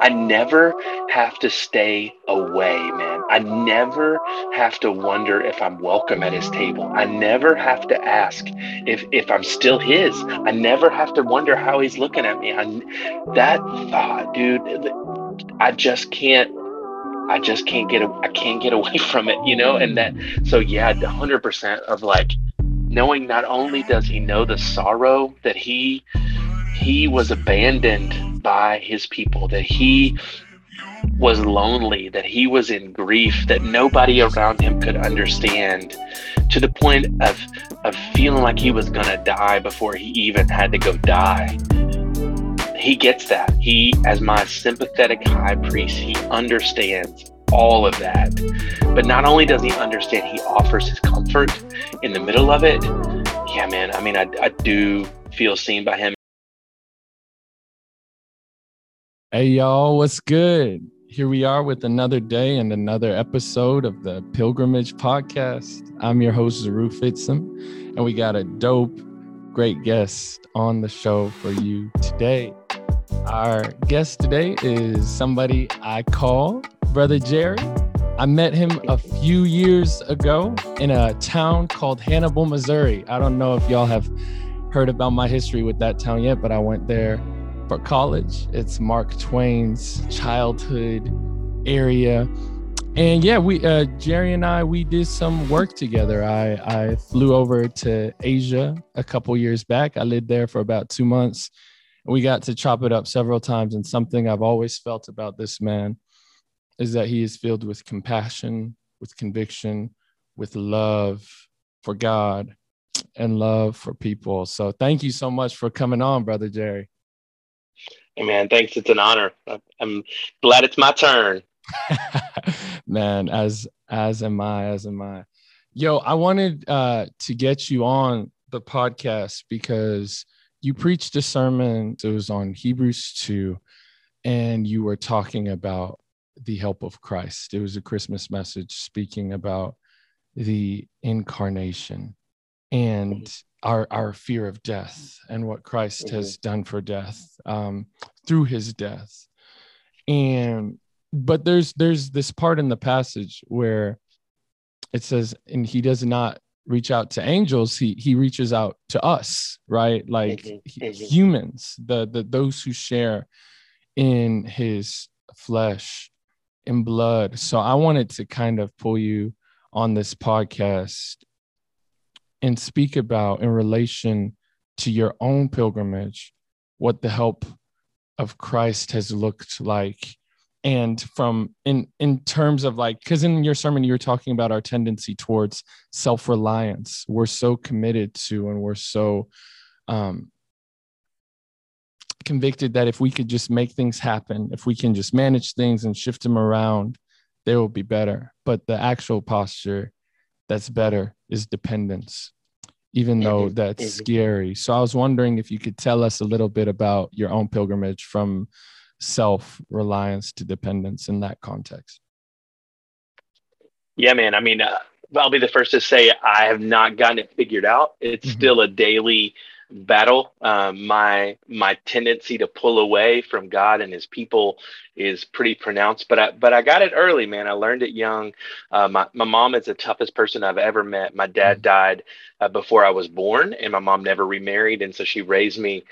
I never have to stay away, man. I never have to wonder if I'm welcome at his table. I never have to ask if if I'm still his. I never have to wonder how he's looking at me. I, that thought, dude, I just can't I just can't get I can't get away from it, you know? And that so yeah, hundred percent of like knowing not only does he know the sorrow that he he was abandoned by his people, that he was lonely, that he was in grief, that nobody around him could understand, to the point of of feeling like he was gonna die before he even had to go die. He gets that. He, as my sympathetic high priest, he understands all of that. But not only does he understand, he offers his comfort in the middle of it. Yeah, man. I mean, I, I do feel seen by him. Hey, y'all, what's good? Here we are with another day and another episode of the Pilgrimage Podcast. I'm your host, Zaru Fitzum, and we got a dope, great guest on the show for you today. Our guest today is somebody I call Brother Jerry. I met him a few years ago in a town called Hannibal, Missouri. I don't know if y'all have heard about my history with that town yet, but I went there for college. It's Mark Twain's childhood area. And yeah, we uh, Jerry and I we did some work together. I I flew over to Asia a couple years back. I lived there for about 2 months. We got to chop it up several times and something I've always felt about this man is that he is filled with compassion, with conviction, with love for God and love for people. So thank you so much for coming on, brother Jerry. Man, thanks. It's an honor. I'm glad it's my turn. man, as as am I, as am I. Yo, I wanted uh, to get you on the podcast because you preached a sermon. It was on Hebrews 2, and you were talking about the help of Christ. It was a Christmas message speaking about the incarnation and our our fear of death and what Christ mm-hmm. has done for death um, through His death. And but there's there's this part in the passage where it says, and He does not reach out to angels; he he reaches out to us, right? Like mm-hmm. mm-hmm. humans, the the those who share in His flesh and blood. So I wanted to kind of pull you on this podcast and speak about in relation to your own pilgrimage what the help of Christ has looked like. And from in in terms of like because in your sermon you were talking about our tendency towards self-reliance. We're so committed to and we're so um convicted that if we could just make things happen if we can just manage things and shift them around they will be better. But the actual posture that's better is dependence even though mm-hmm. that's mm-hmm. scary. So I was wondering if you could tell us a little bit about your own pilgrimage from self reliance to dependence in that context. Yeah, man. I mean, uh, I'll be the first to say I have not gotten it figured out. It's mm-hmm. still a daily battle. Um, my my tendency to pull away from God and His people is pretty pronounced. But I but I got it early, man. I learned it young. Uh, my my mom is the toughest person I've ever met. My dad mm-hmm. died uh, before I was born, and my mom never remarried, and so she raised me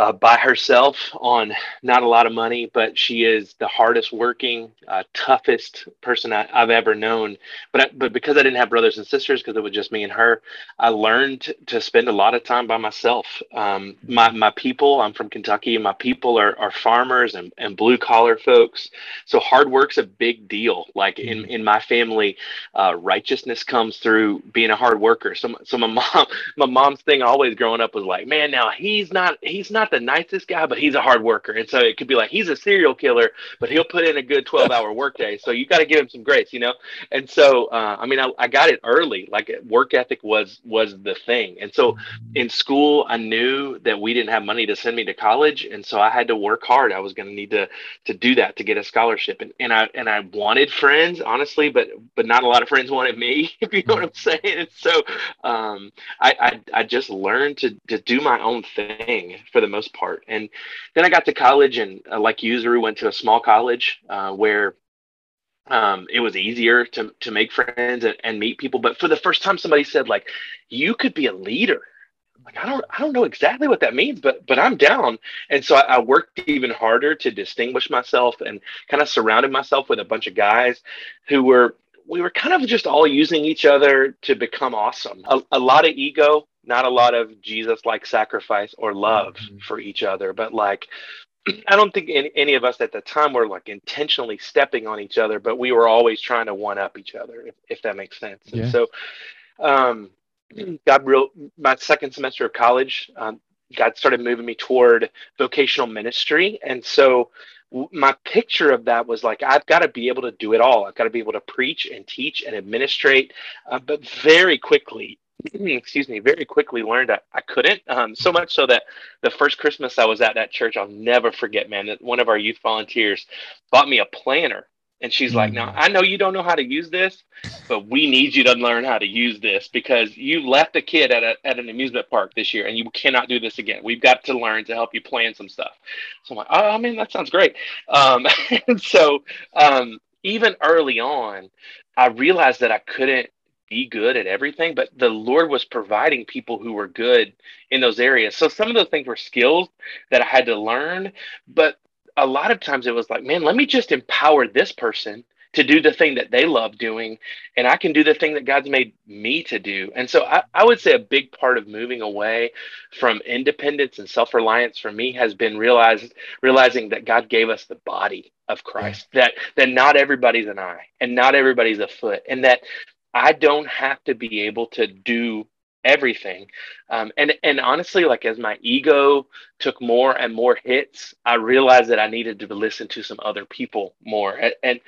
uh, by herself on not a lot of money, but she is the hardest working, uh, toughest person I, have ever known. But I, but because I didn't have brothers and sisters, because it was just me and her, I learned to spend a lot of time by myself. Um, my my people, I'm from Kentucky, and my people are, are farmers and, and blue collar folks. So hard work's a big deal. Like in mm-hmm. in my family, uh, righteousness comes through being a hard worker. So so my mom my mom's thing always growing up was like, man, now he's not he's not the nicest guy, but he's a hard worker. And so it could be like he's a serial killer, but he'll put in a good 12 hour workday. So you got to give him some grace, you know? And so, uh, I mean, I, I got it early. Like work ethic was, was the thing. And so in school, I knew that we didn't have money to send me to college. And so I had to work hard. I was going to need to, to do that to get a scholarship. And, and I, and I wanted friends, honestly, but, but not a lot of friends wanted me, if you know what I'm saying. And so um, I, I, I just learned to, to do my own thing for the most most part. And then I got to college, and uh, like Yuzuru, went to a small college uh, where um, it was easier to to make friends and, and meet people. But for the first time, somebody said like, "You could be a leader." Like I don't I don't know exactly what that means, but but I'm down. And so I, I worked even harder to distinguish myself and kind of surrounded myself with a bunch of guys who were we were kind of just all using each other to become awesome. A, a lot of ego, not a lot of Jesus like sacrifice or love mm-hmm. for each other, but like I don't think any, any of us at the time were like intentionally stepping on each other, but we were always trying to one up each other, if, if that makes sense. Yeah. And so, um, God, real my second semester of college, um, God started moving me toward vocational ministry, and so my picture of that was like I've got to be able to do it all. I've got to be able to preach and teach and administrate, uh, but very quickly excuse me, very quickly learned I, I couldn't. Um, so much so that the first Christmas I was at that church, I'll never forget, man, that one of our youth volunteers bought me a planner. And she's mm-hmm. like, Now, mm. I know you don't know how to use this, but we need you to learn how to use this because you left a kid at, a, at an amusement park this year and you cannot do this again. We've got to learn to help you plan some stuff. So I'm like, Oh, I mean, that sounds great. Um, and so, um, even early on, I realized that I couldn't be good at everything, but the Lord was providing people who were good in those areas. So some of those things were skills that I had to learn, but a lot of times it was like, man, let me just empower this person to do the thing that they love doing and i can do the thing that god's made me to do and so I, I, would say a big part of moving away from independence and self-reliance for me has been realized realizing that god gave us the body of christ yeah. that that not everybody's an eye and not everybody's a foot and that I don't have to be able to do everything. Um, and and honestly, like as my ego took more and more hits, I realized that I needed to listen to some other people more. And and,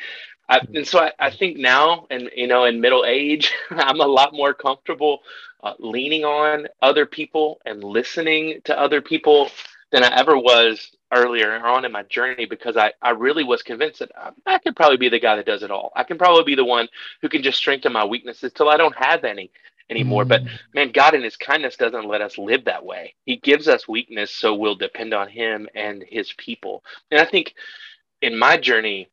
I, and so I, I think now, and you know, in middle age, I'm a lot more comfortable uh, leaning on other people and listening to other people than I ever was earlier on in my journey because I, I really was convinced that I, I could probably be the guy that does it all. I can probably be the one who can just strengthen my weaknesses till I don't have any anymore. Mm. But man, God in his kindness doesn't let us live that way. He gives us weakness so we'll depend on him and his people. And I think in my journey,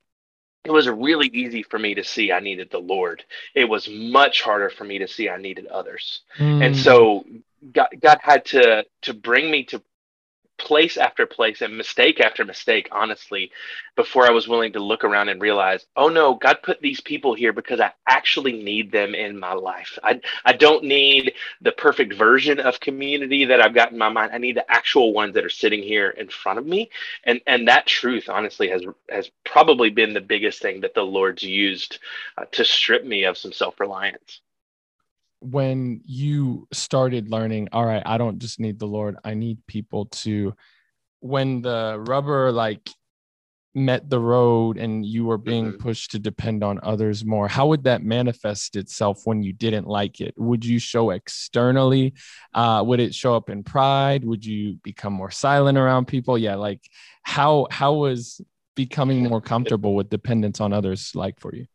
it was really easy for me to see I needed the Lord. It was much harder for me to see I needed others. Mm. And so God, God had to to bring me to place after place and mistake after mistake, honestly, before I was willing to look around and realize, oh no, God put these people here because I actually need them in my life. I, I don't need the perfect version of community that I've got in my mind. I need the actual ones that are sitting here in front of me. And and that truth, honestly, has has probably been the biggest thing that the Lord's used uh, to strip me of some self reliance when you started learning all right i don't just need the lord i need people to when the rubber like met the road and you were being mm-hmm. pushed to depend on others more how would that manifest itself when you didn't like it? Would you show externally uh, would it show up in pride? Would you become more silent around people? Yeah like how how was becoming more comfortable with dependence on others like for you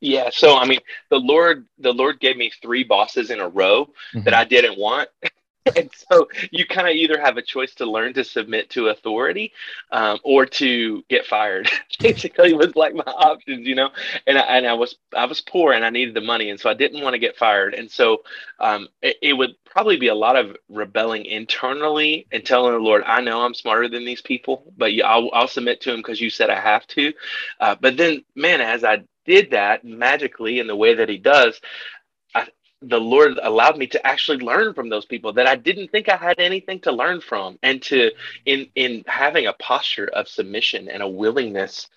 yeah, so I mean, the Lord, the Lord gave me three bosses in a row mm-hmm. that I didn't want, and so you kind of either have a choice to learn to submit to authority, um, or to get fired. Basically, was like my options, you know. And I, and I was I was poor and I needed the money, and so I didn't want to get fired, and so um, it, it would probably be a lot of rebelling internally and telling the Lord, I know I'm smarter than these people, but I'll, I'll submit to him because you said I have to. Uh, but then, man, as I did that magically in the way that he does, I, the Lord allowed me to actually learn from those people that I didn't think I had anything to learn from, and to in in having a posture of submission and a willingness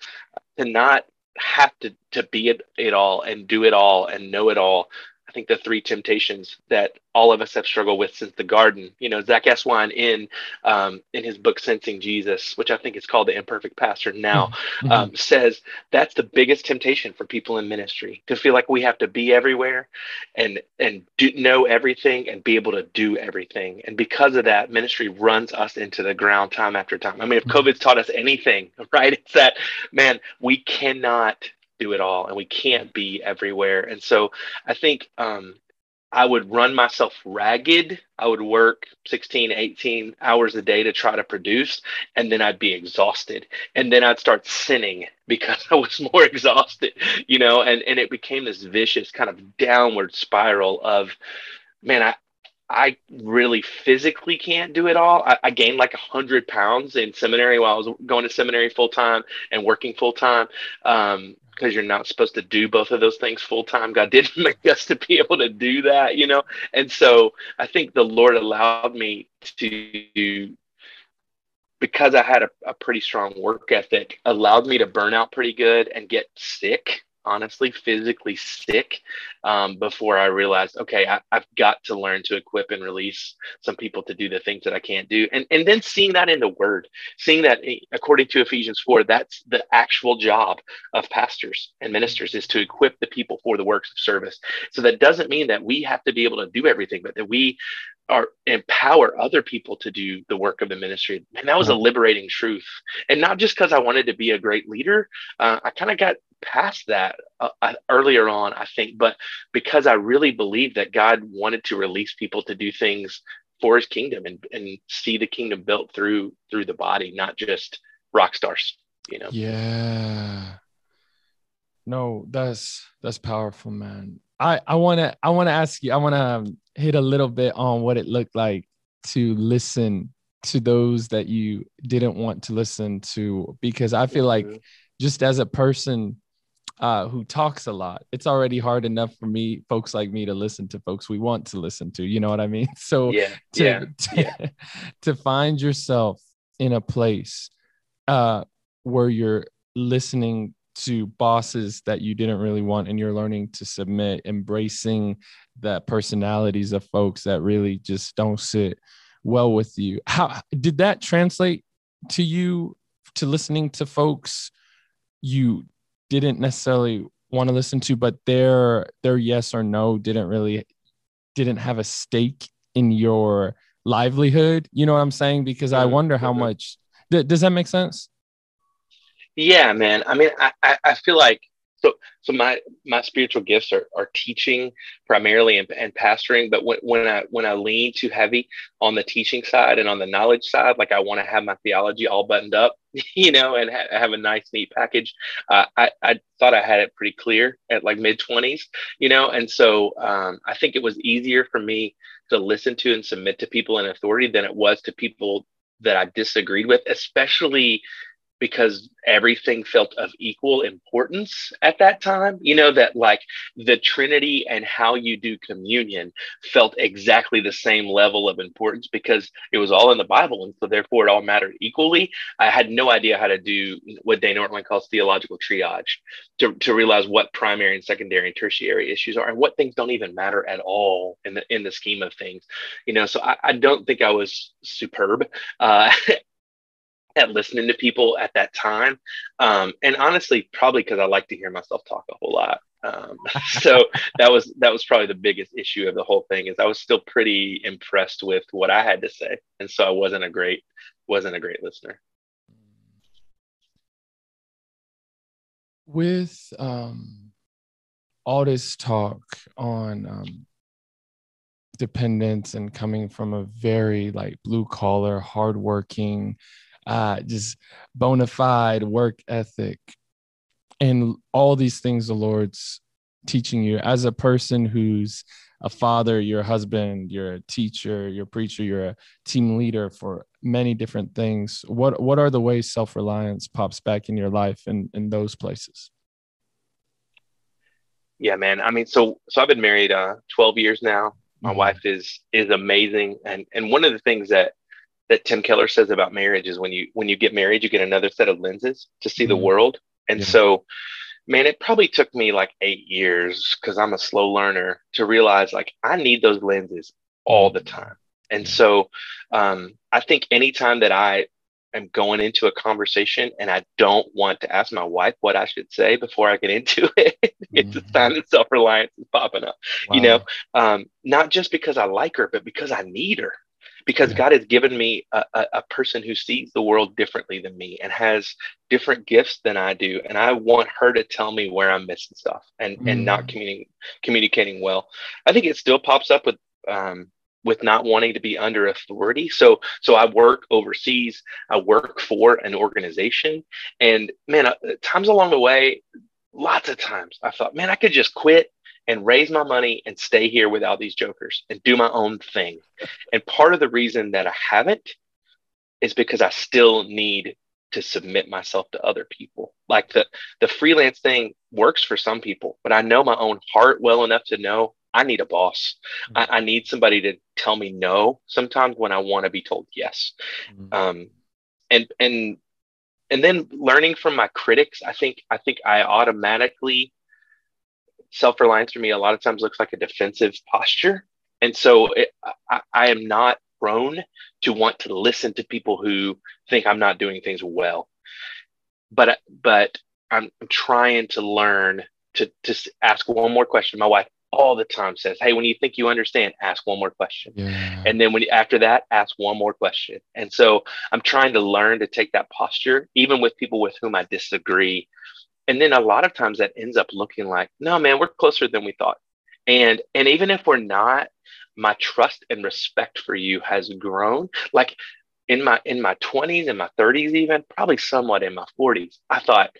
to not have to to be it, it all and do it all and know it all I think the three temptations that all of us have struggled with since the garden. You know, Zach Eswine in um, in his book Sensing Jesus, which I think is called The Imperfect Pastor now, mm-hmm. um, says that's the biggest temptation for people in ministry to feel like we have to be everywhere and and do, know everything and be able to do everything. And because of that, ministry runs us into the ground time after time. I mean, if mm-hmm. COVID's taught us anything, right, it's that man, we cannot do it all and we can't be everywhere and so i think um, I would run myself ragged. I would work 16, 18 hours a day to try to produce, and then I'd be exhausted. And then I'd start sinning because I was more exhausted, you know, and, and it became this vicious kind of downward spiral of, man, I, I really physically can't do it all. I, I gained like a hundred pounds in seminary while I was going to seminary full time and working full time. Um, because you're not supposed to do both of those things full time. God didn't make us to be able to do that, you know? And so I think the Lord allowed me to, because I had a, a pretty strong work ethic, allowed me to burn out pretty good and get sick honestly physically sick um, before I realized, okay, I, have got to learn to equip and release some people to do the things that I can't do. And, and then seeing that in the word, seeing that eh, according to Ephesians 4, that's the actual job of pastors and ministers is to equip the people for the works of service. So that doesn't mean that we have to be able to do everything, but that we are empower other people to do the work of the ministry. And that was a liberating truth. And not just because I wanted to be a great leader, uh, I kind of got past that uh, uh, earlier on, I think, but because I really believed that God wanted to release people to do things for his kingdom and, and see the kingdom built through through the body, not just rock stars, you know. Yeah. No, that's that's powerful, man. I I want to I want to ask you. I want to um, hit a little bit on what it looked like to listen to those that you didn't want to listen to because I feel like mm-hmm. just as a person uh, who talks a lot, it's already hard enough for me, folks like me, to listen to folks we want to listen to. You know what I mean? So yeah, to, yeah, to, yeah. to find yourself in a place uh, where you're listening to bosses that you didn't really want and you're learning to submit embracing the personalities of folks that really just don't sit well with you. How did that translate to you to listening to folks you didn't necessarily want to listen to but their their yes or no didn't really didn't have a stake in your livelihood? You know what i'm saying? Because i wonder how much does that make sense yeah, man. I mean, I, I, I feel like so so my my spiritual gifts are, are teaching primarily and, and pastoring but when, when i when i lean too heavy on the teaching side and on the knowledge side like i want to have my theology all buttoned up you know and ha- have a nice neat package uh, I, I thought i had it pretty clear at like mid 20s you know and so um, i think it was easier for me to listen to and submit to people in authority than it was to people that i disagreed with especially because everything felt of equal importance at that time. You know, that like the Trinity and how you do communion felt exactly the same level of importance because it was all in the Bible. And so therefore it all mattered equally. I had no idea how to do what Dane Ortlund calls theological triage to, to realize what primary and secondary and tertiary issues are and what things don't even matter at all in the in the scheme of things. You know, so I, I don't think I was superb uh, at listening to people at that time. Um, and honestly, probably because I like to hear myself talk a whole lot. Um, so that was that was probably the biggest issue of the whole thing is I was still pretty impressed with what I had to say, and so I wasn't a great wasn't a great listener. With um, all this talk on um, dependence and coming from a very like blue collar, hardworking, uh, just bona fide work ethic, and all these things the Lord's teaching you as a person who's a father, you're a husband, you're a teacher, you're a preacher, you're a team leader for many different things. What what are the ways self-reliance pops back in your life in, in those places? Yeah, man. I mean, so so I've been married uh 12 years now. My mm-hmm. wife is is amazing. And and one of the things that that Tim Keller says about marriage is when you when you get married, you get another set of lenses to see mm-hmm. the world. And yeah. so, man, it probably took me like eight years because I'm a slow learner to realize like I need those lenses all the time. And so, um, I think anytime that I am going into a conversation and I don't want to ask my wife what I should say before I get into it, it's mm-hmm. a sign that self reliance is popping up. Wow. You know, um, not just because I like her, but because I need her because. God has given me a, a, a person who sees the world differently than me and has different gifts than I do. And I want her to tell me where I'm missing stuff and, and not Mm. communi- communicating well. I think it still pops up with, um, with not wanting to be under authority. So, so I work overseas. I work for an organization, and man, uh, times along the way, lots of times I thought, man, I could just quit and raise my money and stay here without these jokers and do my own thing. And part of the reason that I haven't is because I still need to submit myself to other people. Like the the freelance thing works for some people, but I know my own heart well enough to know I need a boss. I, I need somebody to tell me no sometimes when I want to be told yes. Mm. Um, and and and then learning from my critics, I think I think I automatically self-reliance for me a lot of times looks like a defensive posture. And so it, I, I am not prone to want to listen to people who think I'm not doing things well. But but I'm, I'm trying to learn to to ask one more question. My wife all the time says, "Hey, when you think you understand, ask one more question." Yeah. And then when you, after that, ask one more question. And so I'm trying to learn to take that posture, even with people with whom I disagree. And then a lot of times that ends up looking like, no, man, we're closer than we thought. And and even if we're not, my trust and respect for you has grown. Like in my in my 20s and my 30s, even probably somewhat in my 40s, I thought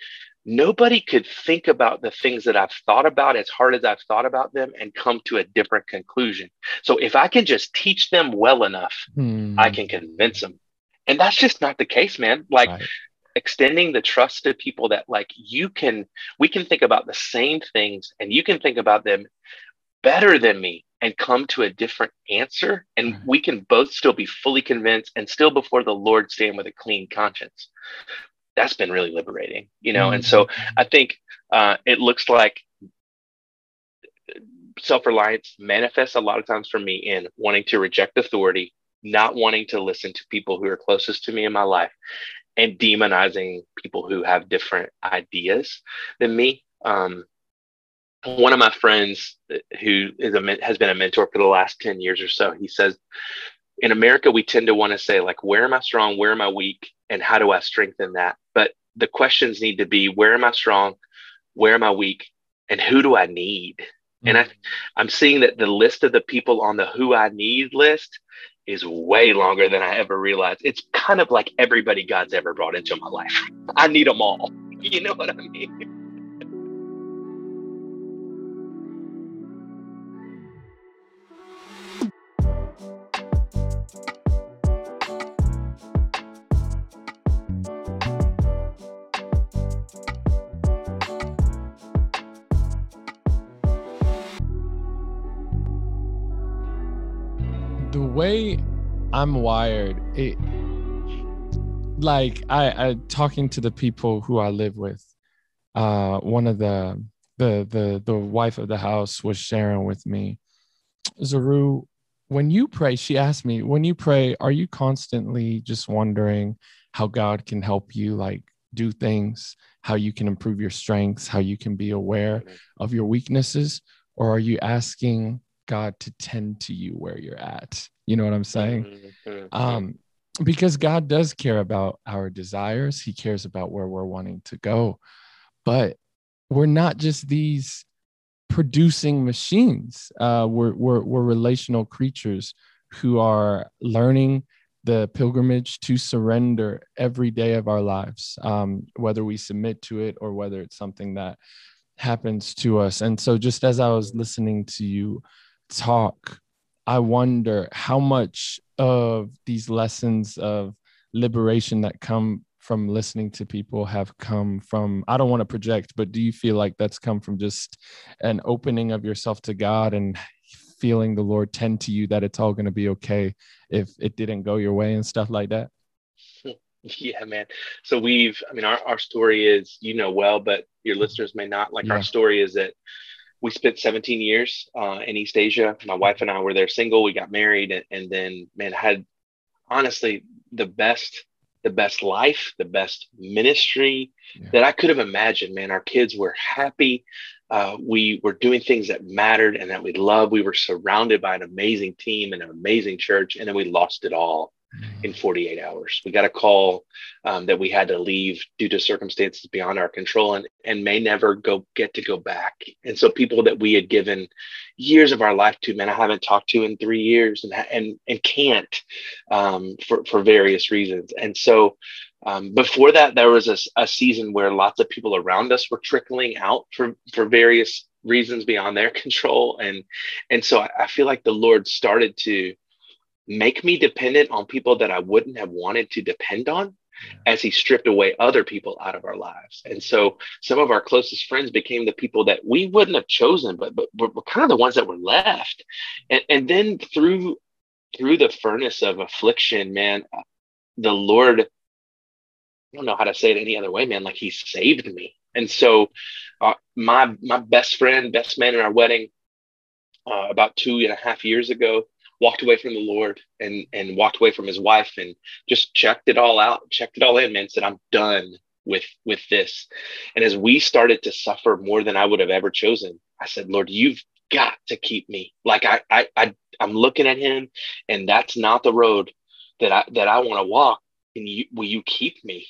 nobody could think about the things that I've thought about as hard as I've thought about them and come to a different conclusion. So if I can just teach them well enough, Hmm. I can convince them. And that's just not the case, man. Like Right. Extending the trust to people that like you can we can think about the same things and you can think about them better than me and come to a different answer and Right. we can both still be fully convinced and still before the lord stand with a clean conscience that's been really liberating you know and so Mm. i think uh, it looks like self-reliance manifests a lot of times for me in wanting to reject authority not wanting to listen to people who are closest to me in my life and demonizing people who have different ideas than me. Um, one of my friends who is a has been a mentor for the last 10 years or so he says in america we tend to want to say like where am i strong? Where am i weak? And how do i strengthen that? But the questions need to be where am i strong? Where am i weak? And who do i need? And I, i'm seeing that the list of the people on the who i need list is way longer than i ever realized. It's kind of like everybody god's ever brought into my life. I need them all. You know what i mean I'm wired, it like I, I talking to the people who I live with. Uh, one of the the the the wife of the house was sharing with me, Zaru, when you pray, she asked me, when you pray, are you constantly just wondering how God can help you like do things, how you can improve your strengths, how you can be aware of your weaknesses, or are you asking God to tend to you where you're at? You know what I'm saying? Mhm. Um, because God does care about our desires, He cares about where we're wanting to go. But we're not just these producing machines. Uh, we're, we're, we're relational creatures who are learning the pilgrimage to surrender every day of our lives, um, whether we submit to it or whether it's something that happens to us. And so, just as I was listening to you talk, I wonder how much of these lessons of liberation that come from listening to people have come from I don't want to project, but do you feel like that's come from just an opening of yourself to God and feeling the Lord tend to you that it's all going to be okay if it didn't go your way and stuff like that? Yeah, man. So we've, I mean, our, our story is, you know, well, but your listeners may not. Like Yeah. our story is that we spent 17 years uh, in East Asia. My wife and I were there single. We got married and, and then, man, had honestly the best the best life, the best ministry yeah. that I could have imagined. Man, our kids were happy. Uh, we were doing things that mattered and that we loved. We were surrounded by an amazing team and an amazing church, and then we lost it all in 48 hours. We got a call um, that we had to leave due to circumstances beyond our control and, and may never go get to go back. And so people that we had given years of our life to, man, I haven't talked to in three years and, and, and can't um, for, for various reasons. And so um, before that, there was a, a season where lots of people around us were trickling out for, for various reasons beyond their control. And, and so I, I feel like the Lord started to make me dependent on people that I wouldn't have wanted to depend on as he stripped away other people out of our lives. And so some of our closest friends became the people that we wouldn't have chosen, but but were, were kind of the ones that were left. And and then through through the furnace of affliction, man, the Lord, I don't know how to say it any other way, man, like he saved me. And so uh, my my best friend, best man in our wedding, uh, about two and a half years ago, walked away from the Lord and and walked away from his wife and just checked it all out, checked it all in, man, said, I'm done with with this. And as we started to suffer more than I would have ever chosen, I said, Lord, you've got to keep me. Like I I, I I'm looking at him and that's not the road that I that I want to walk. And you will you keep me?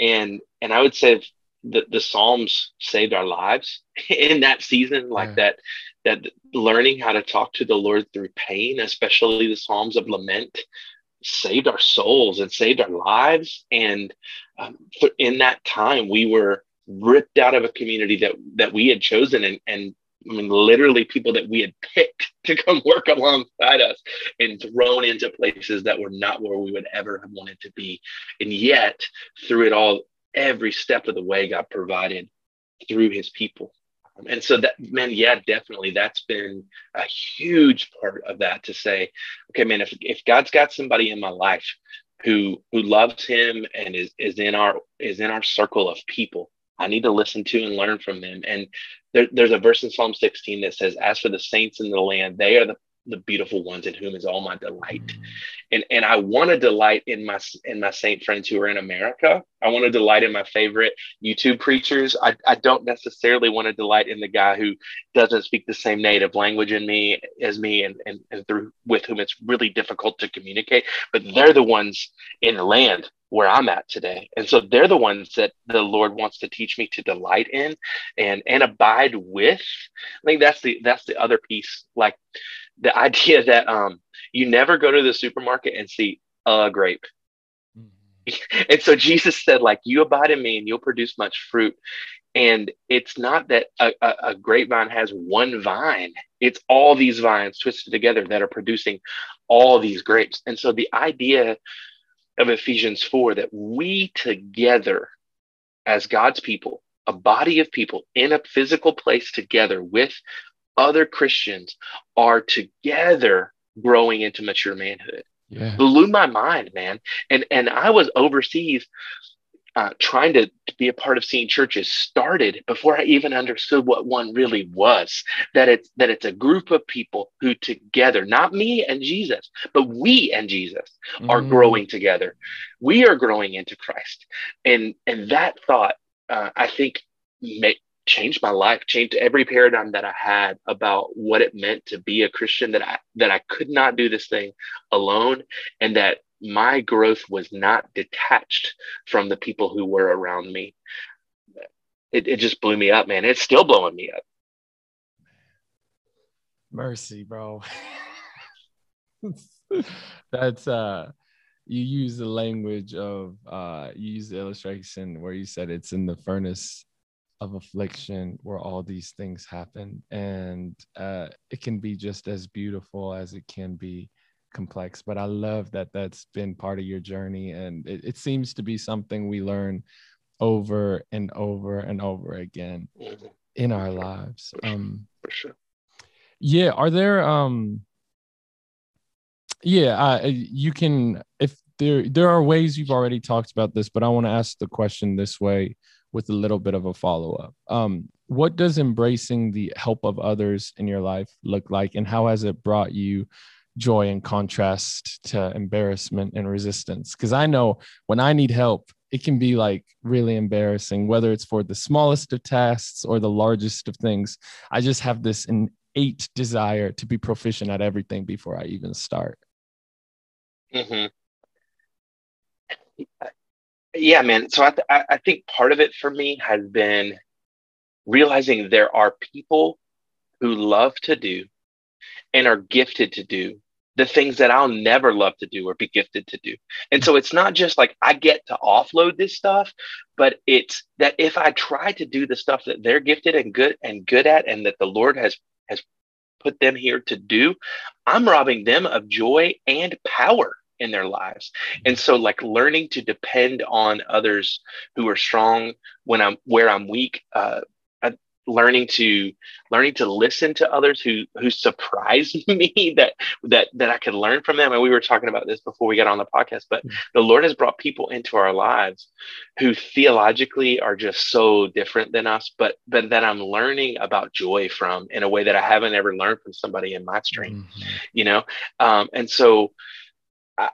And and I would say the, the Psalms saved our lives in that season, like yeah. that that learning how to talk to the Lord through pain, especially the Psalms of lament, saved our souls and saved our lives. And um, in that time, we were ripped out of a community that that we had chosen and and I mean, literally people that we had picked to come work alongside us and thrown into places that were not where we would ever have wanted to be. And yet, through it all, every step of the way, God provided through his people. And so that, man, yeah, definitely that's been a huge part of that to say, okay, man, if, if God's got somebody in my life who who loves him and is is in our is in our circle of people, I need to listen to and learn from them. And there, there's a verse in Psalm 16 that says, As for the saints in the land, they are the the beautiful ones in whom is all my delight and and i want to delight in my in my saint friends who are in america i want to delight in my favorite youtube preachers i, I don't necessarily want to delight in the guy who doesn't speak the same native language in me as me and, and, and through with whom it's really difficult to communicate but they're the ones in the land where I'm at today. And so they're the ones that the Lord wants to teach me to delight in and and abide with. I think that's the that's the other piece. Like the idea that um you never go to the supermarket and see a grape. Mm-hmm. and so Jesus said, like, you abide in me and you'll produce much fruit. And it's not that a, a, a grapevine has one vine, it's all these vines twisted together that are producing all these grapes. And so the idea of Ephesians 4 that we together as God's people, a body of people in a physical place together with other Christians are together growing into mature manhood. Yeah. Blew my mind, man. And and I was overseas uh, trying to, to be a part of seeing churches started before I even understood what one really was. That it's that it's a group of people who together, not me and Jesus, but we and Jesus mm. are growing together. We are growing into Christ, and and that thought uh, I think may, changed my life, changed every paradigm that I had about what it meant to be a Christian. That I that I could not do this thing alone, and that my growth was not detached from the people who were around me. It, it just blew me up, man. It's still blowing me up. Mercy, bro. That's uh you use the language of uh you use the illustration where you said it's in the furnace of affliction where all these things happen. And uh it can be just as beautiful as it can be complex. But i love that that's been part of your journey. And it, it seems to be something we learn over and over and over again mm-hmm. in our lives. Um for sure. yeah are there um yeah uh, you can if there there are ways you've already talked about this but i want to ask the question this way with a little bit of a follow up um what does embracing the help of others in your life look like and how has it brought you joy in contrast to embarrassment and resistance? Because i know when i need help it can be like really embarrassing whether it's for the smallest of tasks or the largest of things. I just have this innate desire to be proficient at everything before i even start. Mm-hmm. Yeah man so I, th- I think part of it for me has been realizing there are people who love to do and are gifted to do the things that I'll never love to do or be gifted to do. And so it's not just like I get to offload this stuff, but it's that if I try to do the stuff that they're gifted and good and good at and that the Lord has has put them here to do, I'm robbing them of joy and power in their lives. And so like learning to depend on others who are strong when I'm where I'm weak, uh, learning to learning to listen to others who who surprise me that that that I could learn from them. And we were talking about this before we got on the podcast, but mm-hmm. the Lord has brought people into our lives who theologically are just so different than us, but but that I'm learning about joy from in a way that I haven't ever learned from somebody in my stream, mm-hmm. you know. Um, and so I,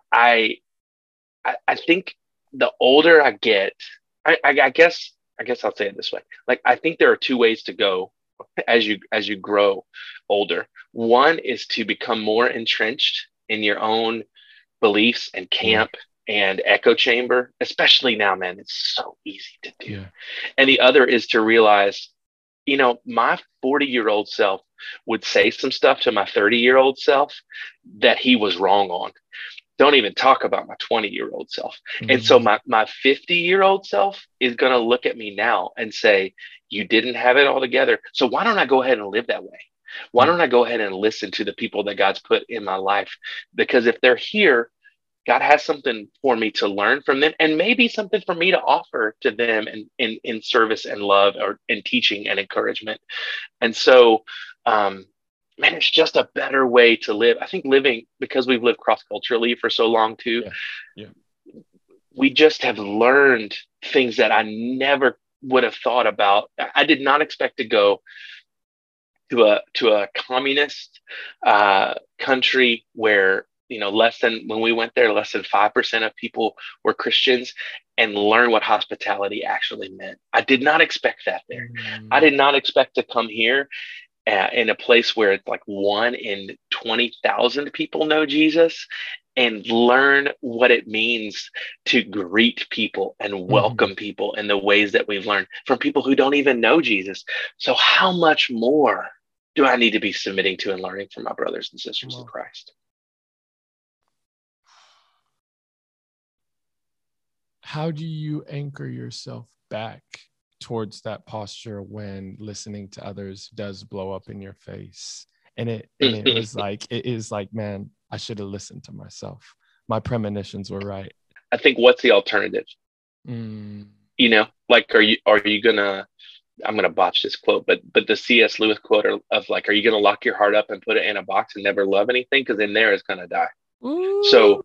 I I think the older I get, I, I, I guess I guess I'll say it this way. Like I think there are two ways to go as you as you grow older. One is to become more entrenched in your own beliefs and mm-hmm. camp and echo chamber, especially now, man. It's so easy to do. Yeah. And the other is to realize, you know, my 40 year old self would say some stuff to my 30 year old self that he was wrong on don't even talk about my 20 year old self. Mm-hmm. And so my, my 50 year old self is going to look at me now and say, You didn't have it all together. So why don't I go ahead and live that way? Why mm-hmm. don't I go ahead and listen to the people that God's put in my life? Because if they're here, God has something for me to learn from them and maybe something for me to offer to them in, in, in service and love or in teaching and encouragement. And so, um, man, it's just a better way to live. I think living because we've lived cross culturally for so long too. Yeah. yeah. We just have learned things that I never would have thought about. I did not expect to go to a to a communist uh, country where you know less than when we went there less than 5% of people were christians and learn what hospitality actually meant i did not expect that there mm. i did not expect to come here uh, in a place where it's like one in 20,000 people know Jesus and learn what it means to greet people and mm-hmm. welcome mm-hmm. people in the ways that we've learned from people who don't even know Jesus. So, how much more do I need to be submitting to and learning from my brothers and sisters in Christ? How do you anchor yourself back towards that posture when listening to others does blow up in your face. And it and it was like it is like man i should have listened to myself. My premonitions were right. I think what's the alternative? Mm. you know like are you are you gonna i'm gonna botch this quote but but the cs lewis quote of like are you gonna lock your heart up and put it in a box and never love anything? Because in there is gonna die. Ooh. so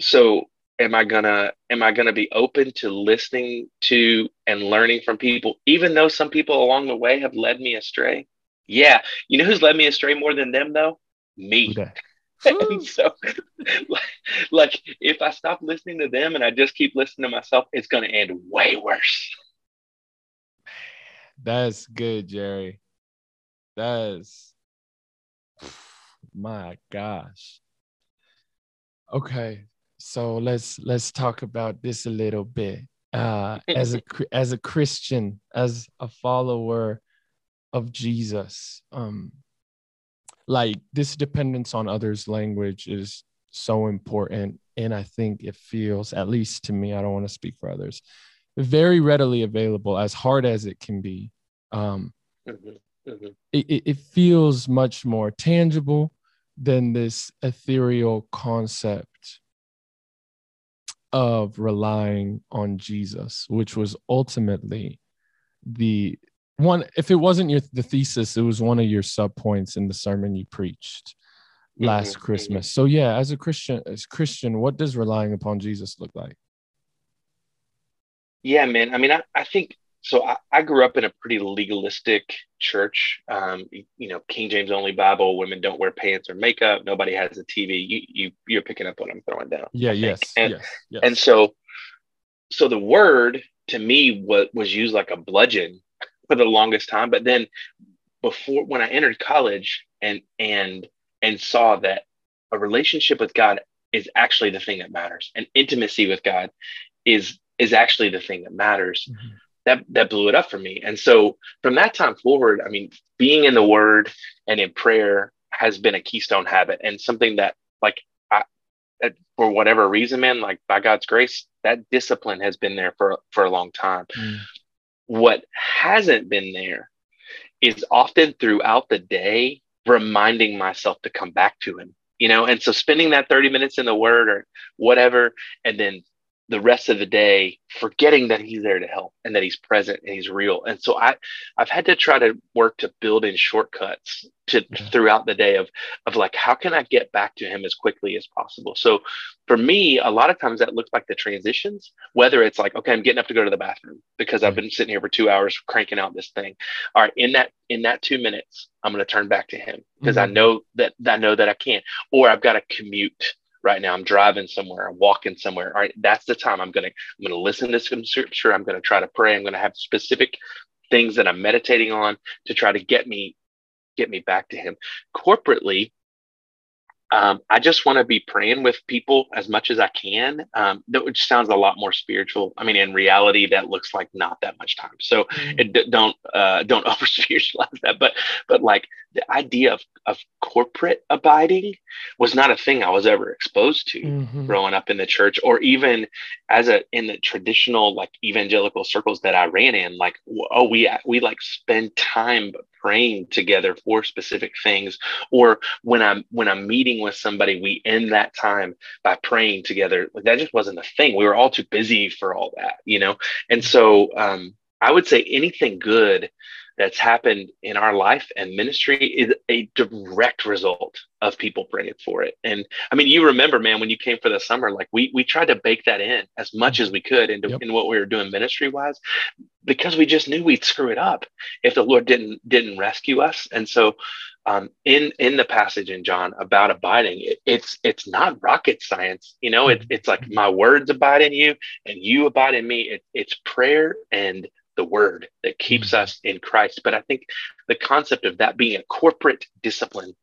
so am i gonna am i gonna be open to listening to and learning from people even though some people along the way have led me astray? Yeah. You know who's led me astray more than them though? Me. Okay. and so like, like if i stop listening to them and i just keep listening to myself it's gonna end way worse. That's good jerry. That's my gosh. Okay so let's let's talk about this a little bit uh, as a as a christian as a follower of jesus um like this dependence on others language is so important and i think it feels at least to me i don't want to speak for others very readily available as hard as it can be um mm-hmm. Mm-hmm. It, it feels much more tangible than this ethereal concept of relying on Jesus, which was ultimately the one. If it wasn't your the thesis, it was one of your sub points in the sermon you preached last mm-hmm. Christmas. So yeah, as a Christian, as Christian, what does relying upon Jesus look like? Yeah, man. I mean, I, I think so I, I, grew up in a pretty legalistic church. Um, you know, King James only Bible. Women don't wear pants or makeup. Nobody has a TV. You you you're picking up what I'm throwing down. Yeah. Yes. And, yes. Yes. And so, so the word to me was was used like a bludgeon for the longest time. But then, before when I entered college and and and saw that a relationship with God is actually the thing that matters, and intimacy with God is is actually the thing that matters. Mm-hmm. That that blew it up for me. And so from that time forward, I mean, being in the Word and in prayer has been a keystone habit and something that like I, for whatever reason, man, like by God's grace, that discipline has been there for for a long time. Mm. What hasn't been there is often throughout the day reminding myself to come back to him you know and so spending that 30 minutes in the word or whatever and then the rest of the day forgetting that he's there to help and that he's present and he's real and so i i've had to try to work to build in shortcuts to yeah. throughout the day of of like how can i get back to him as quickly as possible so for me a lot of times that looks like the transitions whether it's like okay i'm getting up to go to the bathroom because i've been sitting here for two hours cranking out this thing all right in that in that two minutes i'm going to turn back to him because mm-hmm. i know that i know that i can't or i've got to commute right now. I'm driving somewhere i'm walking somewhere. All right that's the time i'm gonna i'm gonna listen to some scripture. I'm gonna try to pray. I'm gonna have specific things that i'm meditating on to try to get me get me back to him. Corporately um, I just want to be praying with people as much as I can. Um, that which sounds a lot more spiritual. I mean, in reality, that looks like not that much time. So mm-hmm. it, don't uh, don't over spiritualize that. But but like the idea of of corporate abiding was not a thing I was ever exposed to mm-hmm. growing up in the church, or even as a in the traditional like evangelical circles that I ran in. Like oh, we we like spend time praying together for specific things or when i'm when i'm meeting with somebody we end that time by praying together. That just wasn't a thing. We were all too busy for all that you know? And so um, i would say anything good that's happened in our life and ministry is a direct result of people praying for it. And I mean, you remember, man, when you came for the summer, like we we tried to bake that in as much as we could into yep. in what we were doing ministry wise, because we just knew we'd screw it up if the Lord didn't didn't rescue us. And so, um, in in the passage in John about abiding, it, it's it's not rocket science, you know. It's it's like my words abide in you, and you abide in me. It, it's prayer and the word that keeps us in Christ. But I think the concept of that being a corporate discipline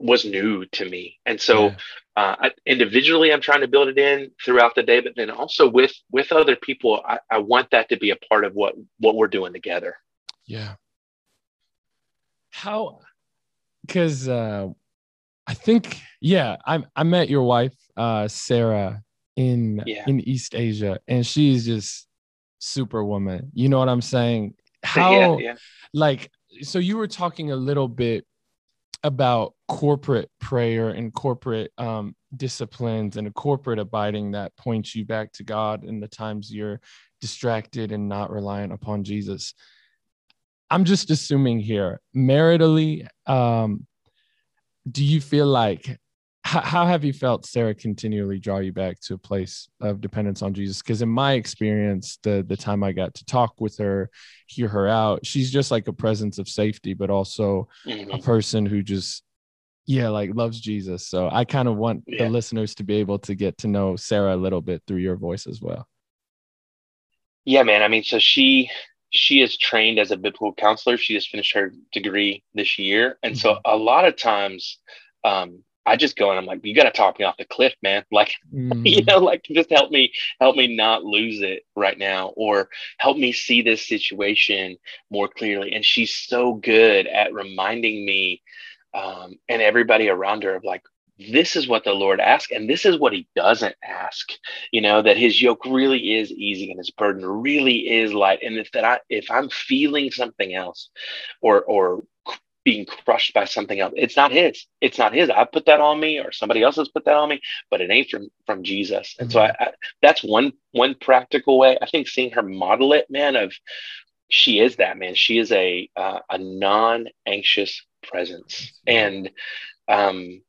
was new to me. And so yeah. uh, I, individually, I'm trying to build it in throughout the day, but then also with with other people, I, I want that to be a part of what what we're doing together. Yeah. How? Because uh, I think yeah, I I met your wife uh, Sarah in yeah. in East Asia, and she's just superwoman. You know what I'm saying? How yeah, yeah. like so you were talking a little bit about corporate prayer and corporate um, disciplines and a corporate abiding that points you back to God in the times you're distracted and not reliant upon Jesus. I'm just assuming here, maritally, um, do you feel like how, how have you felt sarah continually draw you back to a place of dependence on jesus because in my experience the the time i got to talk with her hear her out she's just like a presence of safety but also mm-hmm. a person who just yeah like loves jesus so i kind of want yeah. the listeners to be able to get to know sarah a little bit through your voice as well yeah man i mean so she she is trained as a biblical counselor she just finished her degree this year and mm-hmm. so a lot of times um, I just go and I'm like, you got to talk me off the cliff, man. Like, mm. you know, like just help me, help me not lose it right now, or help me see this situation more clearly. And she's so good at reminding me um, and everybody around her of like, this is what the Lord asks, and this is what He doesn't ask. You know that His yoke really is easy and His burden really is light. And if that I, if I'm feeling something else, or or being crushed by something else. It's not his. It's not his. I put that on me, or somebody else has put that on me, but it ain't from from Jesus. And so I, I, that's one one practical way. I think seeing her model it, man. Of she is that man. She is a uh, a non anxious presence, and um,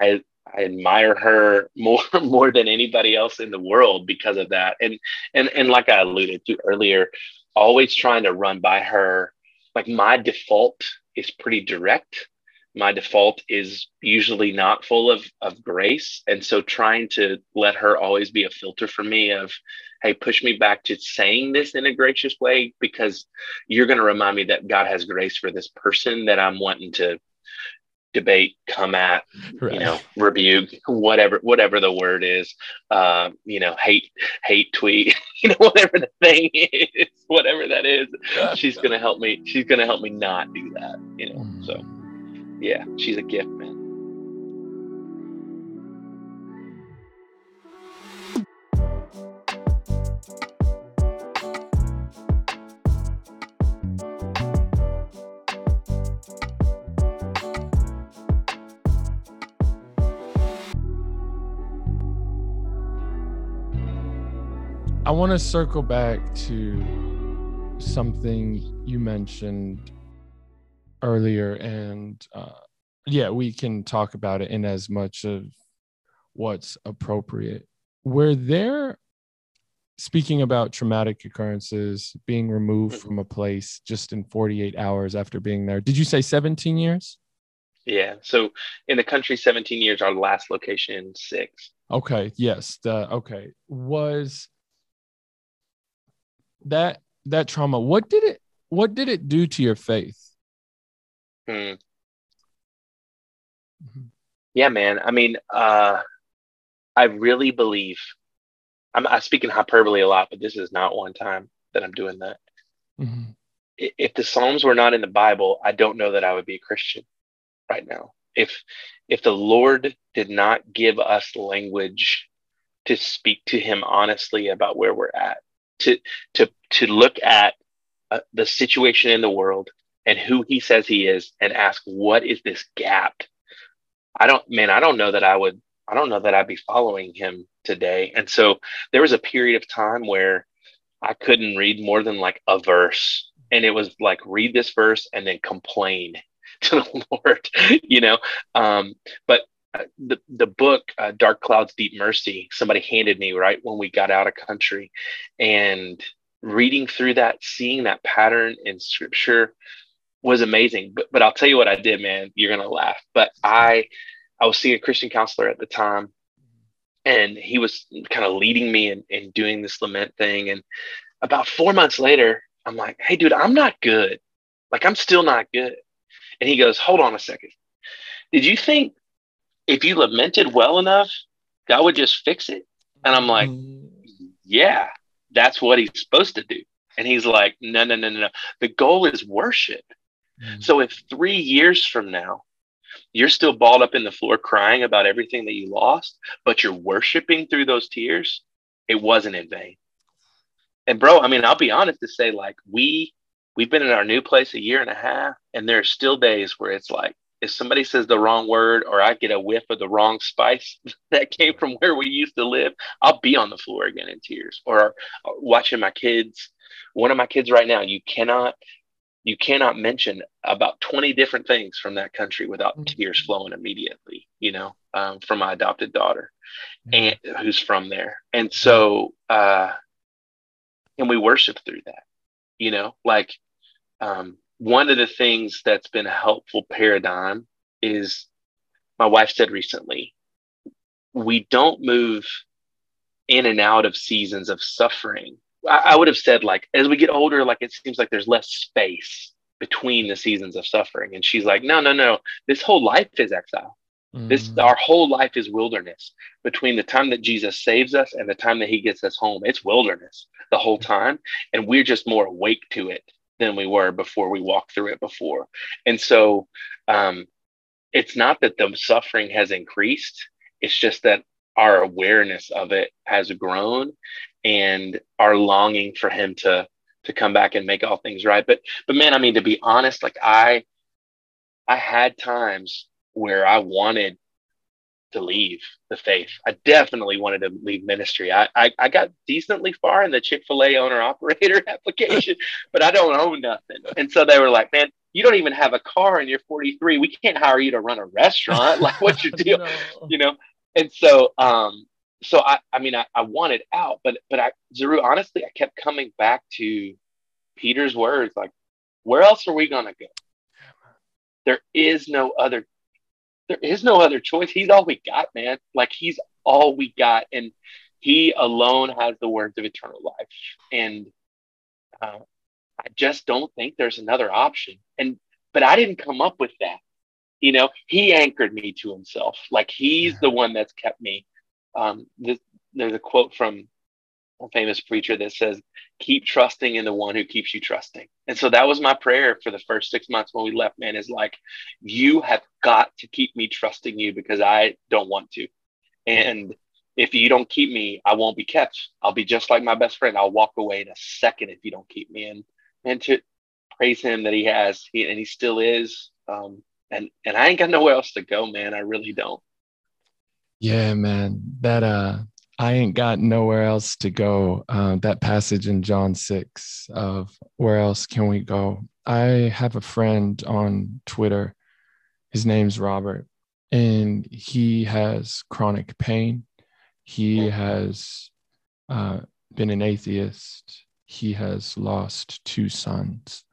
I I admire her more more than anybody else in the world because of that. And and and like I alluded to earlier, always trying to run by her. Like my default is pretty direct. My default is usually not full of of grace, and so trying to let her always be a filter for me of, hey, push me back to saying this in a gracious way because you're going to remind me that God has grace for this person that I'm wanting to debate, come at, right. you know, rebuke, whatever, whatever the word is, uh, you know, hate, hate tweet, you know, whatever the thing is, whatever that is, she's going to help me. She's going to help me not do that, you know? So mm. yeah, she's a gift, man. I want to circle back to something you mentioned earlier, and uh, yeah, we can talk about it in as much of what's appropriate. Were there, speaking about traumatic occurrences, being removed mm-hmm. from a place just in 48 hours after being there? Did you say 17 years? Yeah. So in the country, 17 years, our last location, six. Okay. Yes. The, okay. Was that that trauma what did it what did it do to your faith hmm. Mm-hmm. yeah man i mean uh i really believe i'm i speak in hyperbole a lot but this is not one time that i'm doing that mm-hmm. if the psalms were not in the bible i don't know that i would be a christian right now if if the lord did not give us language to speak to him honestly about where we're at to to to look at uh, the situation in the world and who he says he is and ask what is this gap? I don't man i don't know that i would i don't know that i'd be following him today. And so there was a period of time where i couldn't read more than like a verse. And it was like read this verse and then complain to the lord you know? Um but the the book uh, Dark Clouds Deep Mercy somebody handed me right when we got out of country. And reading through that seeing that pattern in scripture was amazing. But but I'll tell you what I did man you're to laugh. But I I was seeing a Christian counselor at the time and he was kind of leading me in, in doing this lament thing. And about 4 months later I'm like hey dude I'm not good. Like I'm still not good. And he goes hold on a second. Did you think if you lamented well enough, God would just fix it. And I'm like, yeah, that's what he's supposed to do. And he's like, no, no, no, no, no. The goal is worship. Mm. So if three years from now, you're still balled up in the floor crying about everything that you lost, but you're worshiping through those tears, it wasn't in vain. And bro, I mean, I'll be honest to say, like, we we've been in our new place a year and a half, and there are still days where it's like, if somebody says the wrong word or I get a whiff of the wrong spice that came from where we used to live, I'll be on the floor again in tears or watching my kids. One of my kids right now, you cannot you cannot mention about 20 different things from that country without mm-hmm. tears flowing immediately, you know, um, from my adopted daughter and who's from there. And so, uh, and we worship through that, you know, like, um, one of the things that's been a helpful paradigm is my wife said recently we don't move in and out of seasons of suffering. I, I, would have said like as we get older like it seems like there's less space between the seasons of suffering. And she's like no no no this whole life is exile. Mm. this our whole life is wilderness between the time that jesus saves us and the time that he gets us home. It's wilderness the whole time and we're just more awake to it than we were before we walked through it before. And so um, it's not that the suffering has increased, it's just that our awareness of it has grown and our longing for him to to come back and make all things right. But but man, I mean to be honest, like I I had times where I wanted to leave the faith. I definitely wanted to leave ministry. I, I, I got decently far in the Chick fil A owner operator application, but I don't own nothing. And so they were like, man, you don't even have a car and you're 43. We can't hire you to run a restaurant. like, what's your deal? no. You know? And so, um, so I, I mean, I, I wanted out, but, but I, Zaru, honestly, I kept coming back to Peter's words, like, where else are we going to go? There is no other, there is no other choice. He's all we got, man. Like, he's all we got. And he alone has the words of eternal life. And, uh, I just don't think there's another option. And but I didn't come up with that. You know, he anchored me to himself. Like he's yeah. the one that's kept me. Um, this, there's a quote from famous preacher that says, "Keep trusting in the one who keeps you trusting." And so that was my prayer for the first six months when we left. Man, is like, you have got to keep me trusting you because I don't want to. And if you don't keep me, I won't be kept. I'll be just like my best friend. I'll walk away in a second if you don't keep me. And and to praise him that he has he, and he still is um, and and i ain't got nowhere else to go man i really don't yeah man that uh i ain't got nowhere else to go uh, that passage in john 6 of where else can we go? I have a friend on twitter his name's robert and he has chronic pain. He has uh, been an atheist. He has lost two sons.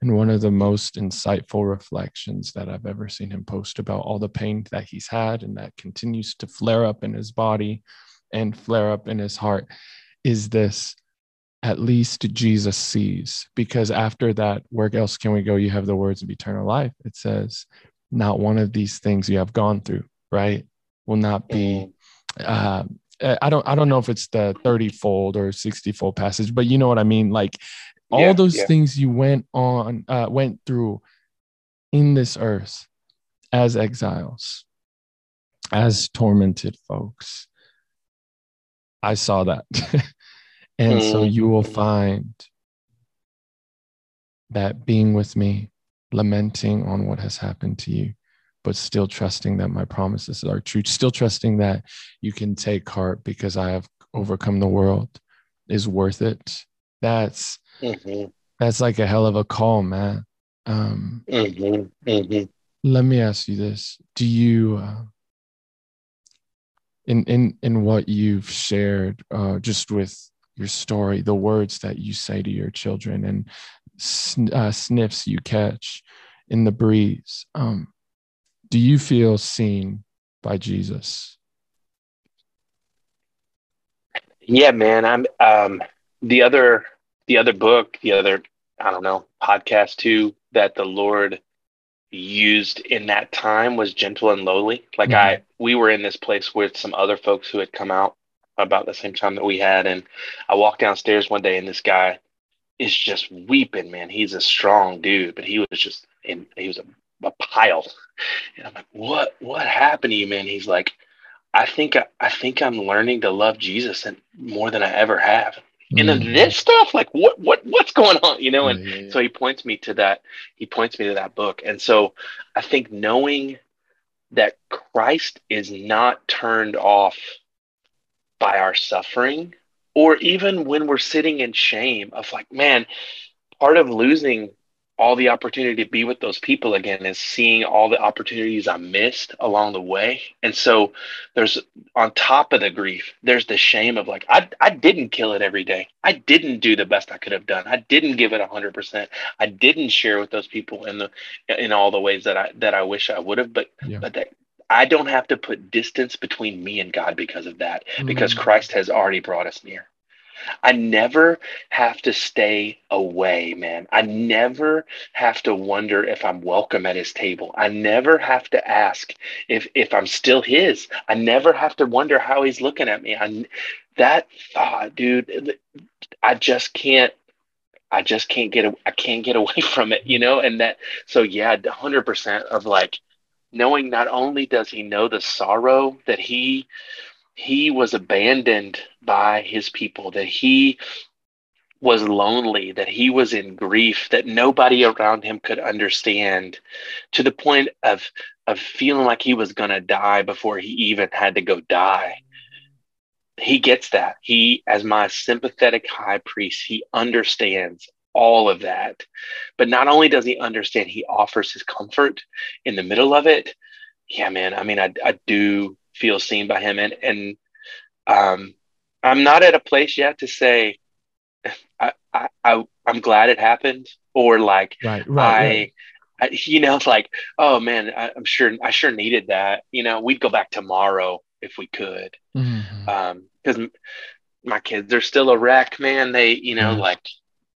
And one of the most insightful reflections that I've ever seen him post about all the pain that he's had and that continues to flare up in his body and flare up in his heart is this at least Jesus sees. Because after that, where else can we go? You have the words of eternal life. It says, not one of these things you have gone through, right? Will not be uh, uh, I don't I don't know if it's the 30 fold or 60 fold passage, but you know what I mean. Like all yeah, those yeah. things you went on uh, went through in this earth as exiles, as tormented folks. I saw that. and mm. so you will mm-hmm. find that being with me, lamenting on what has happened to you, but still trusting that my promises are true, still trusting that you can take heart because I have overcome the world is worth it. That's mm-hmm. that's like a hell of a call, man. Um, mm-hmm. Mm-hmm. Let me ask you this: Do you, uh, in in in what you've shared, uh, just with your story, the words that you say to your children, and sn- uh, sniffs you catch in the breeze, um, do you feel seen by Jesus? Yeah, man. I'm um the other the other book, the other I don't know, podcast too that the Lord used in that time was gentle and lowly. Like mm-hmm. I we were in this place with some other folks who had come out about the same time that we had and I walked downstairs one day and this guy is just weeping, man. He's a strong dude, but he was just in he was a a pile. And I'm like, what what happened to you, man? He's like, I think I, I think I'm learning to love Jesus and more than I ever have. And then this stuff, like what what what's going on? You know, and yeah, yeah. so he points me to that, he points me to that book. And so I think knowing that Christ is not turned off by our suffering, or even when we're sitting in shame of like, man, part of losing all the opportunity to be with those people again and seeing all the opportunities I missed along the way. And so there's on top of the grief, there's the shame of like, I, I didn't kill it every day. I didn't do the best I could have done. I didn't give it a hundred percent. I didn't share with those people in the, in all the ways that I, that I wish I would have, but, yeah. but that I don't have to put distance between me and God because of that, mm-hmm. because mm. Christ has already brought us near. I never have to stay away, man. I never have to wonder if I'm welcome at his table. I never have to ask if if I'm still his. I never have to wonder how he's looking at me. I that thought, dude, I just can't I just can't get I can't get away from it, you know? And that so yeah, 100% of like knowing not only does he know the sorrow that he he was abandoned by his people, that he was lonely, that he was in grief, that nobody around him could understand, to the point of of feeling like he was going to die before he even had to go die. He gets that. He, as my sympathetic high priest, he understands all of that. But not only does he understand, he offers his comfort in the middle of it. Yeah, man. I mean, I, I do feel seen by him. And, and um, I'm not at a place yet to say, I, I, I, am glad it happened or like, right, right, I, right. I, you know, like, oh man, I, am sure, I sure needed that. You know, we'd go back tomorrow if we could. Mm-hmm. Um, my kids they're still a wreck, man. They, you know, mm-hmm. like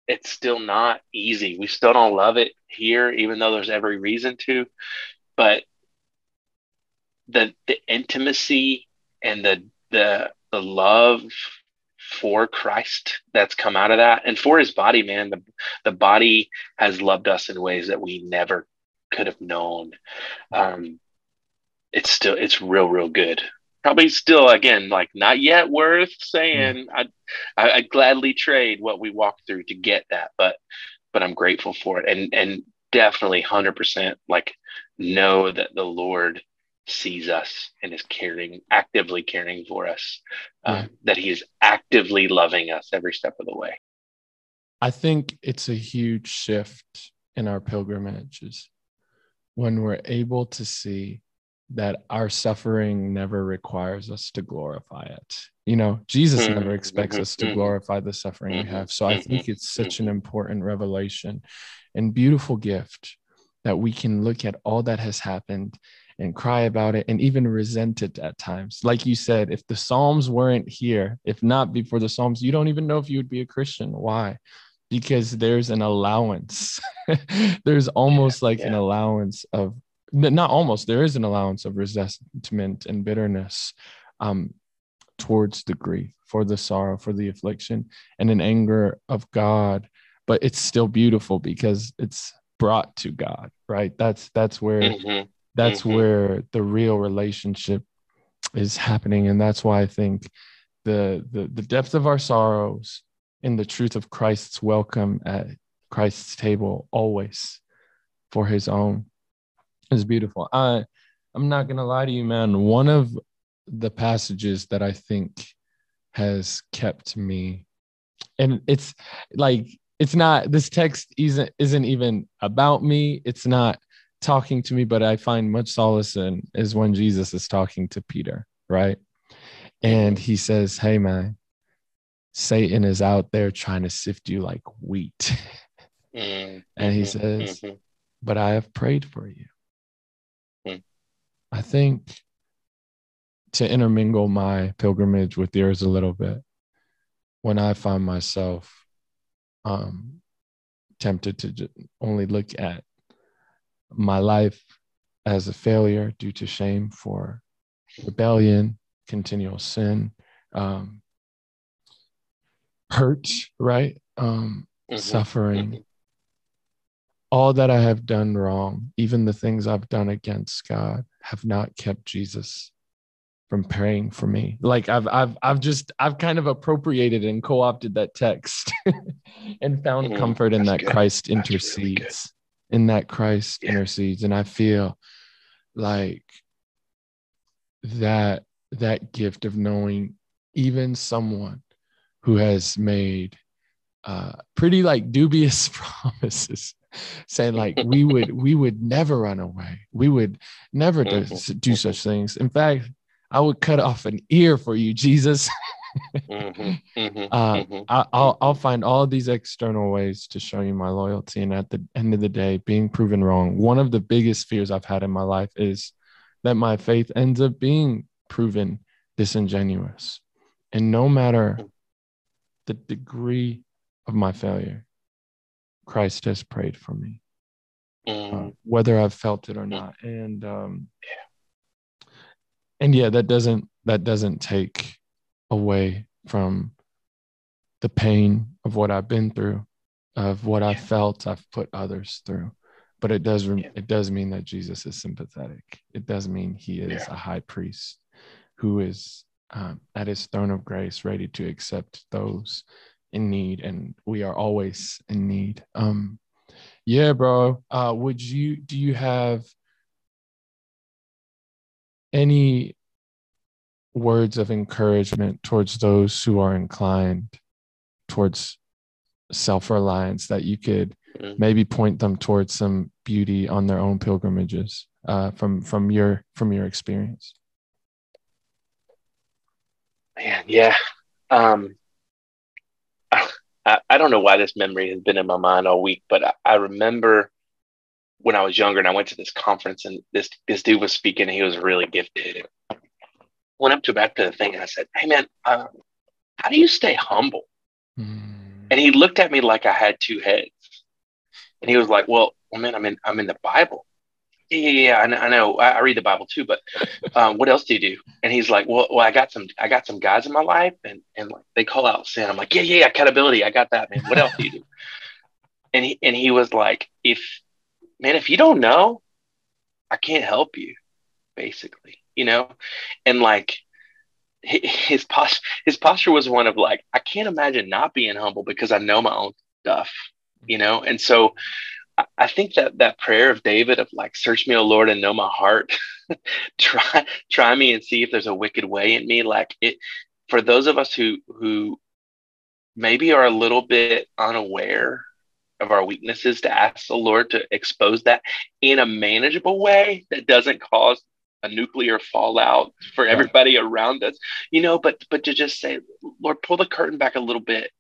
it's still not easy. We still don't love it here, even though there's every reason to. But the the intimacy and the the the love for Christ that's come out of that and for his body, man. The the body has loved us in ways that we never could have known. Um, it's still it's real, real good probably still again like not yet worth saying mm. I, I gladly trade what we walked through to get that but but i'm grateful for it and and definitely 100% like know that the lord sees us and is caring actively caring for us um, that he is actively loving us every step of the way i think it's a huge shift in our pilgrimages when we're able to see that our suffering never requires us to glorify it. You know, Jesus mm-hmm. never expects us to mm-hmm. glorify the suffering we have. So I mm-hmm. think it's such an important revelation and beautiful gift that we can look at all that has happened and cry about it and even resent it at times. Like you said, if the Psalms weren't here, if not before the Psalms, you don't even know if you would be a Christian. Why? Because there's an allowance. there's almost like yeah. an allowance of not almost there is an allowance of resentment and bitterness um, towards the grief for the sorrow for the affliction and an anger of god but it's still beautiful because it's brought to god right that's that's where mm-hmm. That's mm-hmm. where the real relationship is happening and that's why i think the, the the depth of our sorrows and the truth of christ's welcome at christ's table always for his own is beautiful. I I'm not gonna lie to you, man. One of the passages that I think has kept me, and it's like it's not this text isn't isn't even about me. It's not talking to me, but I find much solace in is when Jesus is talking to Peter, right? And he says, Hey man, Satan is out there trying to sift you like wheat. Mm-hmm. and he says, mm-hmm. But I have prayed for you. I think to intermingle my pilgrimage with yours a little bit, when I find myself um, tempted to only look at my life as a failure due to shame for rebellion, continual sin, um, hurt, right? Um, mm-hmm. Suffering. Mm-hmm all that I have done wrong, even the things I've done against God, have not kept Jesus from praying for me. Like I've I've I've just I've kind of appropriated and co-opted that text and found mm-hmm. comfort in That's that good. Christ intercedes. Really in that Christ yeah. intercedes. And I feel like that that gift of knowing even someone who has made uh, pretty like dubious promises saying like we would we would never run away we would never do, mm-hmm. do such things in fact i would cut off an ear for you jesus mm-hmm, mm-hmm, uh, mm-hmm. I, will I'll find all these external ways to show you my loyalty and at the end of the day being proven wrong one of the biggest fears i've had in my life is that my faith ends up being proven disingenuous and no matter mm. the degree of my failure Christ has prayed for me, mm. uh, whether I've felt it or mm. not. And um, and yeah, that doesn't that doesn't take away from the pain of what I've been through, of what yeah. I felt I've put others through. But it does yeah. it does mean that Jesus is sympathetic. It does mean he is yeah. a high priest who is um, at his throne of grace, ready to accept those in need and we are always in need um yeah bro uh would you do you have any words of encouragement towards those who are inclined towards self-reliance that you could Mhm. maybe point them towards some beauty on their own pilgrimages uh, from from your from your experience Man, yeah. Um, I, I don't know why this memory has been in my mind all week, but I, I remember when I was younger and I went to this conference and this this dude was speaking and he was really gifted. Went up to him after the thing and I said, "Hey man, uh, how do you stay humble?" And he looked at me like I had two heads, and he was like, "Well, well man, I'm in I'm in the Bible." Yeah, yeah, yeah I know. I, know. I, I read the Bible too, but um, what else do you do? And he's like, "Well, well, I got some I got some guys in my life, and and like they call out sin." I'm like, "Yeah, yeah, accountability. I got that, man. What else do you do?" And he and he was like, "If man, if you don't know, I can't help you, basically, you know." And like his posture his posture was one of like i can't imagine not being humble because i know my own stuff you know? And so I- i think that that prayer of david of like search me o lord and know my heart. Try try me and see if there's a wicked way in me. Like it for those of us who who maybe are a little bit unaware of our weaknesses to ask the lord to expose that in a manageable way that doesn't cause a nuclear fallout for everybody around us you know but but to just say lord pull the curtain back a little bit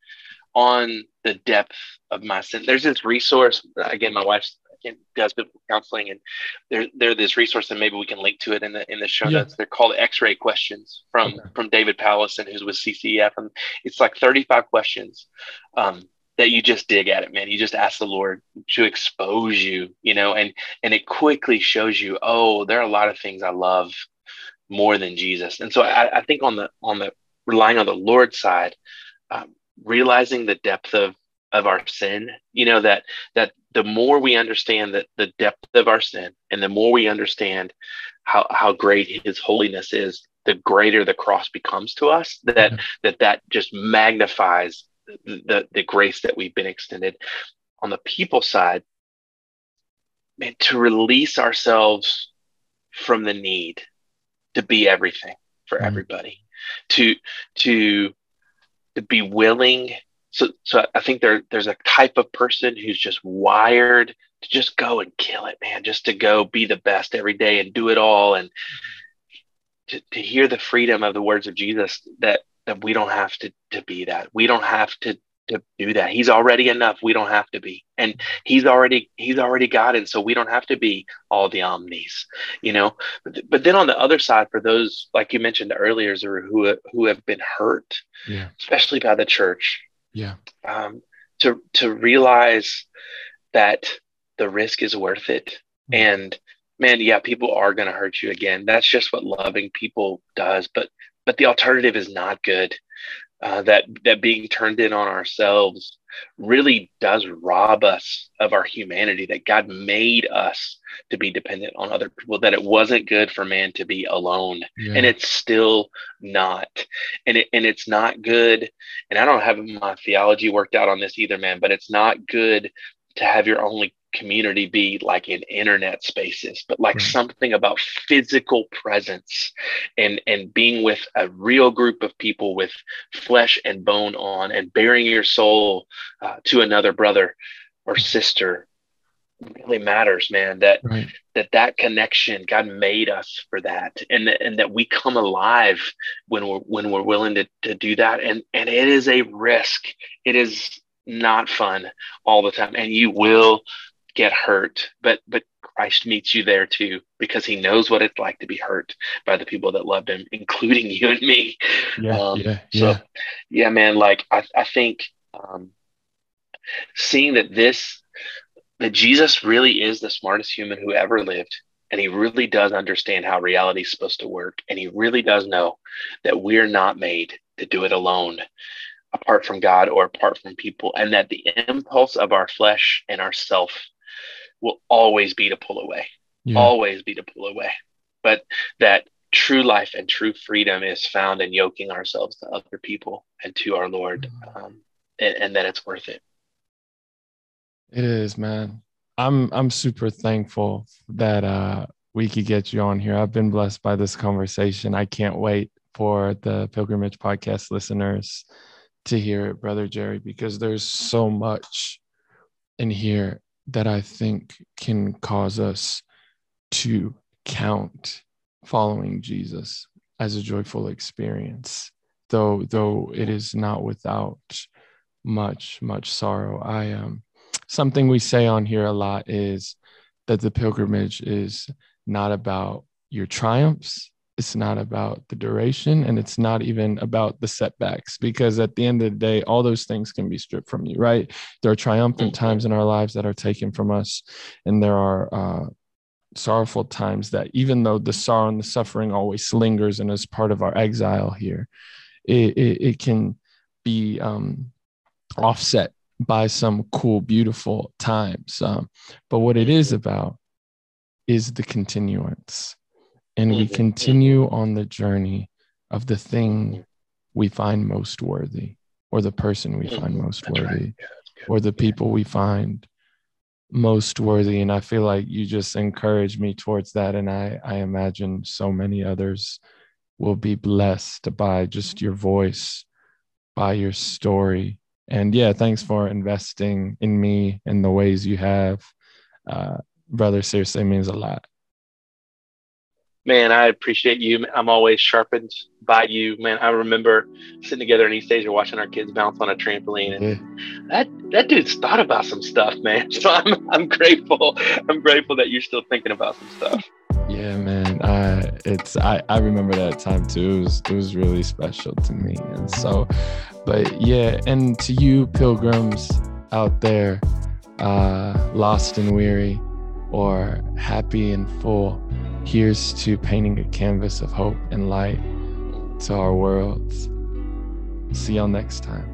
on the depth of my sin there's this resource again my wife again, does biblical counseling and there there's this resource and maybe we can link to it in the in the show Yeah. notes they're called x-ray questions from Okay. from david Powlison who's with ccf and it's like 35 questions um that you just dig at it man you just ask the lord to expose you you know and and it quickly shows you oh there are a lot of things i love more than jesus and so i, I think on the on the relying on the lord's side um, realizing the depth of of our sin you know that that the more we understand that the depth of our sin and the more we understand how how great his holiness is the greater the cross becomes to us that Mhm. that that just magnifies the, the grace that we've been extended on the people side man to release ourselves from the need to be everything for Mhm. everybody to to to be willing so so i think there there's a type of person who's just wired to just go and kill it man just to go be the best every day and do it all and to, to hear the freedom of the words of jesus that that we don't have to to be that. We don't have to to do that. He's already enough. We don't have to be. And he's already he's already got it so we don't have to be all the omnis you know? But, but then on the other side for those like you mentioned earlier who who have been hurt yeah. especially by the church yeah. um, to to realize that the risk is worth it. Mhm. and man yeah people are going to hurt you again. That's just what loving people does. But but the alternative is not good uh, that that being turned in on ourselves really does rob us of our humanity that god made us to be dependent on other people that it wasn't good for man to be alone. Yeah. And it's still not. And it and it's not good and i don't have my theology worked out on this either man but it's not good to have your only community be like in internet spaces but like Right. something about physical presence and and being with a real group of people with flesh and bone on and bearing your soul uh, to another brother or sister really matters man that right. that that connection god made us for that and and that we come alive when we're when we're willing to, to do that. And and it is a risk. It is not fun all the time. And you will get hurt but but christ meets you there too because he knows what it's like to be hurt by the people that loved him including you and me. Yeah um, yeah so yeah. yeah man like i, I think um, seeing that this that jesus really is the smartest human who ever lived and he really does understand how reality is supposed to work and he really does know that we're not made to do it alone apart from god or apart from people and that the impulse of our flesh and our self will always be to pull away yeah always be to pull away but that true life and true freedom is found in yoking ourselves to other people and to our lord um, and, and that it's worth it It is, man. I'm I'm super thankful that uh we could get you on here. I've been blessed by this conversation. I can't wait for the pilgrimage podcast listeners to hear it, Brother Jerry, because there's so much in here that I think can cause us to count following Jesus as a joyful experience, though though it is not without much much sorrow. I um something we say on here a lot is that the pilgrimage is not about your triumphs it's not about the duration and it's not even about the setbacks because at the end of the day all those things can be stripped from you right? There are triumphant mm-hmm. times in our lives that are taken from us and there are uh, sorrowful times that even though the sorrow and the suffering always lingers and is part of our exile here it, it, it can be um, offset by some cool beautiful times. Um, but what it is about is the continuance and we mm-hmm. continue on the journey of the thing we find most worthy or the person we find mm-hmm. most worthy right. yeah, or the people we find most worthy. And i feel like you just encourage me towards that. And i i imagine so many others will be blessed by just your voice by your story. And yeah thanks for investing in me in the ways you have. Uh, brother seriously means a lot man, I appreciate you. I'm always sharpened by you, man. I remember sitting together in East Asia watching our kids bounce on a trampoline, and yeah. that that dude's thought about some stuff, man. So I'm I'm grateful. I'm grateful that you're still thinking about some stuff. Yeah, man. I it's I I remember that time too. It was it was really special to me, and so, but yeah, and to you pilgrims out there, uh, lost and weary, or happy and full Here's to painting a canvas of hope and light to our worlds. See y'all next time.